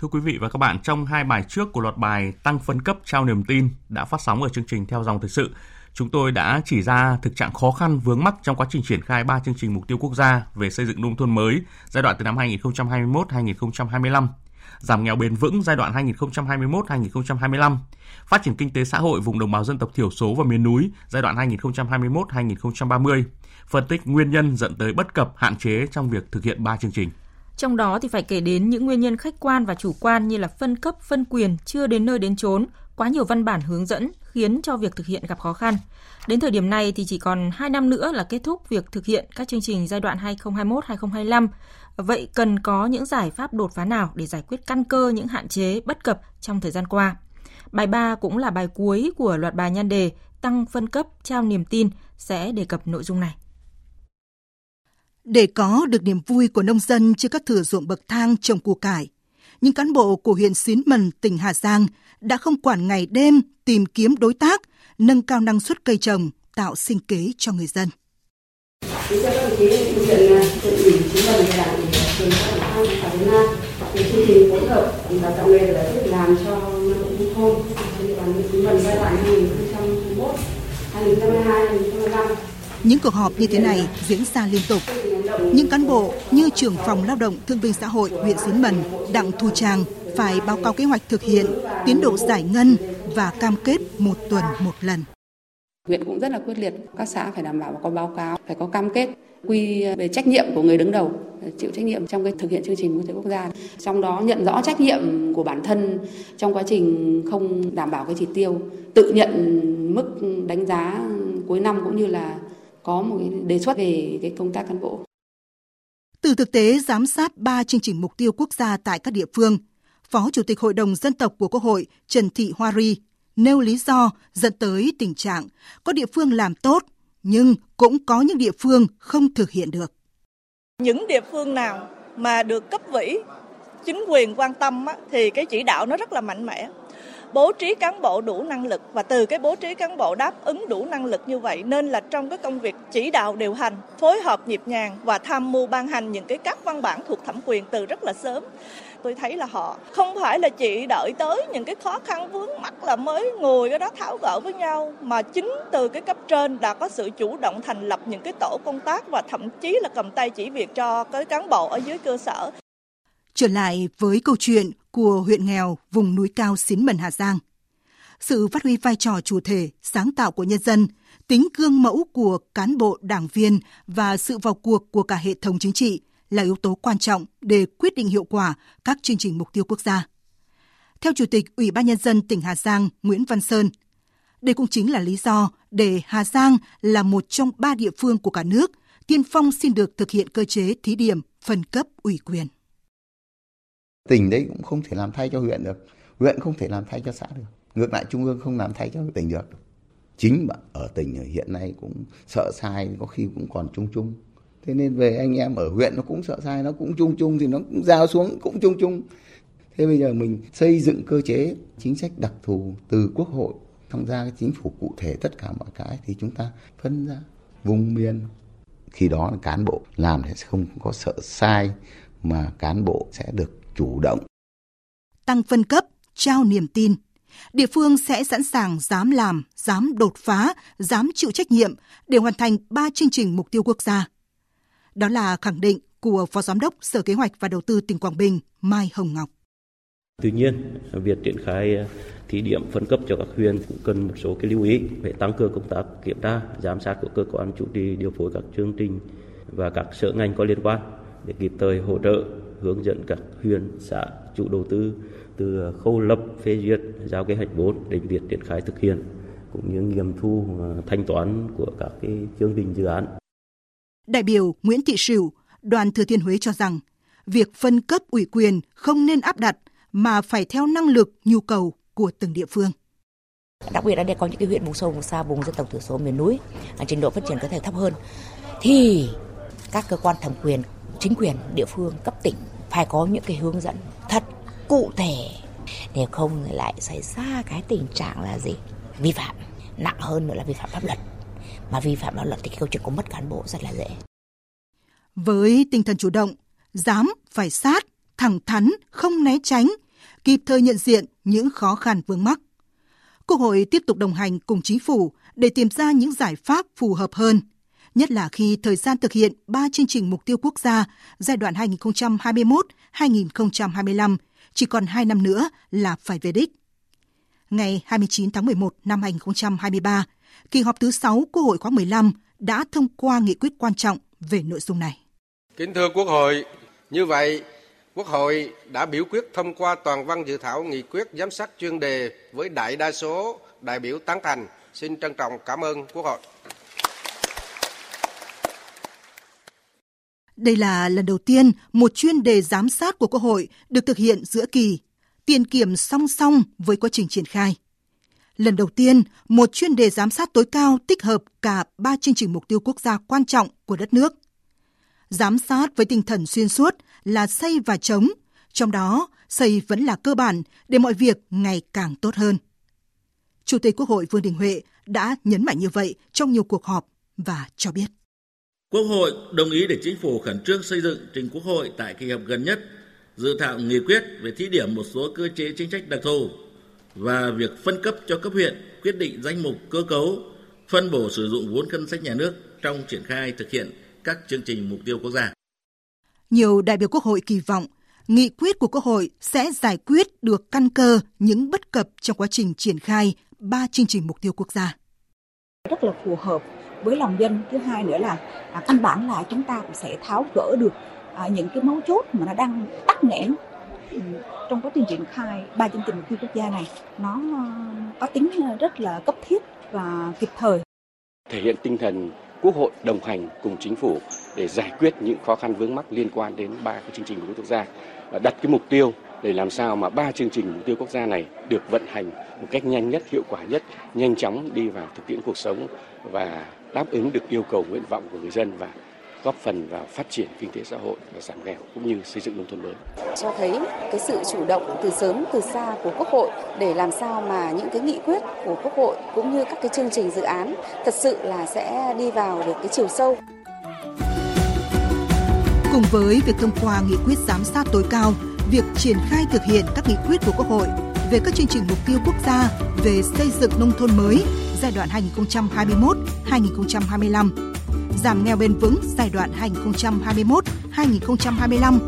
Thưa quý vị và các bạn, trong hai bài trước của loạt bài Tăng phân cấp trao niềm tin đã phát sóng ở chương trình Theo dòng thời sự, chúng tôi đã chỉ ra thực trạng khó khăn vướng mắc trong quá trình triển khai ba chương trình mục tiêu quốc gia về xây dựng nông thôn mới giai đoạn từ năm 2021-2025, giảm nghèo bền vững giai đoạn 2021-2025, phát triển kinh tế xã hội vùng đồng bào dân tộc thiểu số và miền núi giai đoạn 2021-2030, phân tích nguyên nhân dẫn tới bất cập hạn chế trong việc thực hiện ba chương trình. Trong đó thì phải kể đến những nguyên nhân khách quan và chủ quan như là phân cấp, phân quyền chưa đến nơi đến chốn, quá nhiều văn bản hướng dẫn khiến cho việc thực hiện gặp khó khăn. Đến thời điểm này thì chỉ còn 2 năm nữa là kết thúc việc thực hiện các chương trình giai đoạn 2021-2025. Vậy cần có những giải pháp đột phá nào để giải quyết căn cơ những hạn chế bất cập trong thời gian qua? Bài 3 cũng là bài cuối của loạt bài nhan đề Tăng phân cấp trao niềm tin sẽ đề cập nội dung này. Để có được niềm vui của nông dân trên các thửa ruộng bậc thang trồng củ cải, những cán bộ của huyện Xín Mần, tỉnh Hà Giang đã không quản ngày đêm tìm kiếm đối tác, nâng cao năng suất cây trồng, tạo sinh kế cho người dân. Kính chào các đồng chí, huyện huyện ủy Xín Mần và đảng ủy phường và Việt Nam thì chương trình phối hợp đào tạo nghề và việc làm cho lao động nông thôn trên địa bàn huyện Xín Mần giai đoạn 2021 2022 2025 những cuộc họp như thế này diễn ra liên tục. Những cán bộ như trưởng phòng lao động thương binh xã hội huyện Xín Mần, Đặng Thu Trang phải báo cáo kế hoạch thực hiện, tiến độ giải ngân và cam kết một tuần một lần. Huyện cũng rất là quyết liệt, các xã phải đảm bảo có báo cáo, phải có cam kết quy về trách nhiệm của người đứng đầu chịu trách nhiệm trong cái thực hiện chương trình mục tiêu quốc gia trong đó nhận rõ trách nhiệm của bản thân trong quá trình không đảm bảo cái chỉ tiêu tự nhận mức đánh giá cuối năm cũng như là có một cái đề xuất về cái công tác cán bộ. Từ thực tế giám sát 3 chương trình mục tiêu quốc gia tại các địa phương, Phó Chủ tịch Hội đồng Dân tộc của Quốc hội Trần Thị Hoa Ri nêu lý do dẫn tới tình trạng có địa phương làm tốt nhưng cũng có những địa phương không thực hiện được. Những địa phương nào mà được cấp ủy chính quyền quan tâm á, thì cái chỉ đạo nó rất là mạnh mẽ bố trí cán bộ đủ năng lực và từ cái bố trí cán bộ đáp ứng đủ năng lực như vậy nên là trong cái công việc chỉ đạo điều hành, phối hợp nhịp nhàng và tham mưu ban hành những cái các văn bản thuộc thẩm quyền từ rất là sớm. Tôi thấy là họ không phải là chỉ đợi tới những cái khó khăn vướng mắt là mới ngồi cái đó tháo gỡ với nhau, mà chính từ cái cấp trên đã có sự chủ động thành lập những cái tổ công tác và thậm chí là cầm tay chỉ việc cho cái cán bộ ở dưới cơ sở. Trở lại với câu chuyện của huyện nghèo vùng núi cao Xín Mần Hà Giang. Sự phát huy vai trò chủ thể, sáng tạo của nhân dân, tính gương mẫu của cán bộ đảng viên và sự vào cuộc của cả hệ thống chính trị là yếu tố quan trọng để quyết định hiệu quả các chương trình mục tiêu quốc gia. Theo Chủ tịch Ủy ban Nhân dân tỉnh Hà Giang Nguyễn Văn Sơn, đây cũng chính là lý do để Hà Giang là một trong ba địa phương của cả nước tiên phong xin được thực hiện cơ chế thí điểm phân cấp ủy quyền tỉnh đấy cũng không thể làm thay cho huyện được. Huyện không thể làm thay cho xã được. Ngược lại trung ương không làm thay cho tỉnh được. Chính ở tỉnh hiện nay cũng sợ sai, có khi cũng còn chung chung. Thế nên về anh em ở huyện nó cũng sợ sai, nó cũng chung chung thì nó cũng giao xuống, cũng chung chung. Thế bây giờ mình xây dựng cơ chế, chính sách đặc thù từ quốc hội tham gia cái chính phủ cụ thể tất cả mọi cái thì chúng ta phân ra, vùng miền. Khi đó là cán bộ làm sẽ không có sợ sai mà cán bộ sẽ được chủ động. Tăng phân cấp, trao niềm tin. Địa phương sẽ sẵn sàng dám làm, dám đột phá, dám chịu trách nhiệm để hoàn thành ba chương trình mục tiêu quốc gia. Đó là khẳng định của Phó Giám đốc Sở Kế hoạch và Đầu tư tỉnh Quảng Bình Mai Hồng Ngọc. Tuy nhiên, việc triển khai ờ, thí điểm phân cấp cho các huyện cũng cần một số cái lưu ý về tăng cường công tác kiểm tra, giám sát của cơ quan chủ trì điều phối các chương trình và các sở ngành có liên quan để kịp thời hỗ trợ hướng dẫn các huyện xã chủ đầu tư từ khâu lập phê duyệt giao kế hoạch vốn đến việc triển khai thực hiện cũng như nghiệm thu ờ, thanh toán của các cái chương trình dự án. Đại biểu Nguyễn Thị Sửu, đoàn Thừa Thiên Huế cho rằng việc phân cấp ủy quyền không nên áp đặt mà phải theo năng lực, nhu cầu của từng địa phương. Đặc biệt là để có những cái huyện vùng sâu, vùng xa, vùng dân tộc thiểu số miền núi, trình độ phát triển có thể thấp hơn, thì các cơ quan thẩm quyền chính quyền địa phương cấp tỉnh phải có những cái hướng dẫn thật cụ thể. Nếu không lại xảy ra cái tình trạng là gì? Vi phạm nặng hơn nữa là vi phạm pháp luật. Mà vi phạm pháp luật thì cái câu chuyện có mất cán bộ rất là dễ. Với tinh thần chủ động dám phải sát thẳng thắn không né tránh kịp thời nhận diện những khó khăn vướng mắc. Quốc hội tiếp tục đồng hành cùng chính phủ để tìm ra những giải pháp phù hợp hơn, nhất là khi thời gian thực hiện 3 chương trình mục tiêu quốc gia giai đoạn 2021-2025 chỉ còn 2 năm nữa là phải về đích. Ngày 29 tháng 11 năm 2023, kỳ họp thứ 6 Quốc hội khóa 15 đã thông qua nghị quyết quan trọng về nội dung này. Kính thưa Quốc hội, như vậy Quốc hội đã biểu quyết thông qua toàn văn dự thảo nghị quyết giám sát chuyên đề với đại đa số đại biểu tán thành. Xin trân trọng cảm ơn Quốc hội. Đây là lần đầu tiên một chuyên đề giám sát của Quốc hội được thực hiện giữa kỳ, tiền kiểm song song với quá trình triển khai. Lần đầu tiên, một chuyên đề giám sát tối cao tích hợp cả ba chương trình mục tiêu quốc gia quan trọng của đất nước. Giám sát với tinh thần xuyên suốt là xây và chống, trong đó xây vẫn là cơ bản để mọi việc ngày càng tốt hơn. Chủ tịch Quốc hội Vương Đình Huệ đã nhấn mạnh như vậy trong nhiều cuộc họp và cho biết. Quốc hội đồng ý để chính phủ khẩn trương xây dựng trình Quốc hội tại kỳ họp gần nhất dự thảo nghị quyết về thí điểm một số cơ chế chính sách đặc thù và việc phân cấp cho cấp huyện quyết định danh mục cơ cấu phân bổ sử dụng vốn ngân sách nhà nước trong triển khai thực hiện các chương trình mục tiêu quốc gia. Nhiều đại biểu Quốc hội kỳ vọng nghị quyết của Quốc hội sẽ giải quyết được căn cơ những bất cập trong quá trình triển khai ba chương trình mục tiêu quốc gia. Rất là phù hợp với lòng dân. Thứ hai nữa là à, căn bản là chúng ta cũng sẽ tháo gỡ được à, những cái mấu chốt mà nó đang tắc nghẽn ừ, trong quá trình triển khai ba chương trình mục tiêu quốc gia này. Nó ờ, có tính ờ, rất là cấp thiết và kịp thời. Thể hiện tinh thần Quốc hội đồng hành cùng chính phủ để giải quyết những khó khăn vướng mắc liên quan đến ba cái chương trình mục tiêu quốc gia và đặt cái mục tiêu để làm sao mà ba chương trình mục tiêu quốc gia này được vận hành một cách nhanh nhất, hiệu quả nhất, nhanh chóng đi vào thực tiễn cuộc sống và đáp ứng được yêu cầu nguyện vọng của người dân và góp phần vào phát triển kinh tế xã hội và giảm nghèo cũng như xây dựng nông thôn mới. Cho thấy cái sự chủ động từ sớm từ xa của Quốc hội để làm sao mà những cái nghị quyết của Quốc hội cũng như các cái chương trình dự án thật sự là sẽ đi vào được cái chiều sâu. Cùng với việc thông qua nghị quyết giám sát tối cao, việc triển khai thực hiện các nghị quyết của Quốc hội về các chương trình mục tiêu quốc gia về xây dựng nông thôn mới giai đoạn 2021-2025 giảm nghèo bền vững giai đoạn 2021-2025,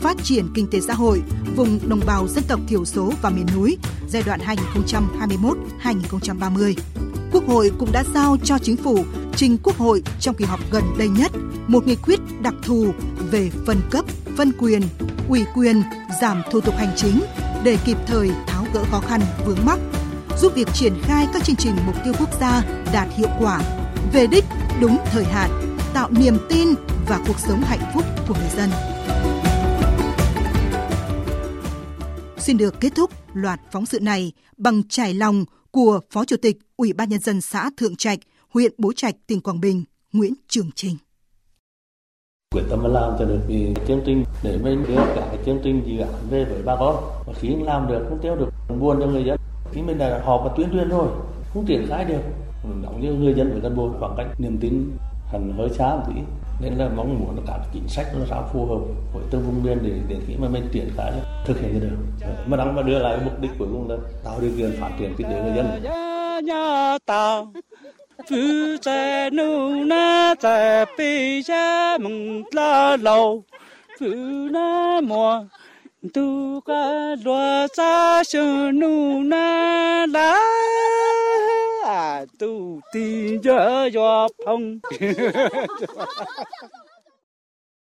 phát triển kinh tế xã hội vùng đồng bào dân tộc thiểu số và miền núi giai đoạn 2021-2030. Quốc hội cũng đã giao cho chính phủ trình Quốc hội trong kỳ họp gần đây nhất một nghị quyết đặc thù về phân cấp, phân quyền, ủy quyền, giảm thủ tục hành chính để kịp thời tháo gỡ khó khăn vướng mắc, giúp việc triển khai các chương trình mục tiêu quốc gia đạt hiệu quả, về đích đúng thời hạn, tạo niềm tin và cuộc sống hạnh phúc của người dân. Xin được kết thúc loạt phóng sự này bằng trải lòng của Phó Chủ tịch Ủy ban Nhân dân xã Thượng Trạch, huyện Bố Trạch, tỉnh Quảng Bình, Nguyễn Trường Trình. Quyết tâm làm cho được cái chương trình để mình đưa cả cái chương trình dự án về với bà con. Và khi làm được không tiêu được buồn cho người dân khi mình là họp và tuyên truyền thôi, không triển khai được. Mình đóng như người dân ở gần bộ khoảng cách niềm tin hẳn hơi xa một tí. Nên là mong muốn là các chính sách nó sao phù hợp với từng vùng miền để để khi mà mình triển khai thực hiện được. Mà đang mà đưa lại mục đích cuối cùng là tạo điều kiện phát triển kinh tế người dân. Nhà tạo cứ trẻ nụ na trẻ bị cha mừng la lâu cứ na mùa tu ca loa cha sơ nu na la à tu ti nhớ do phong.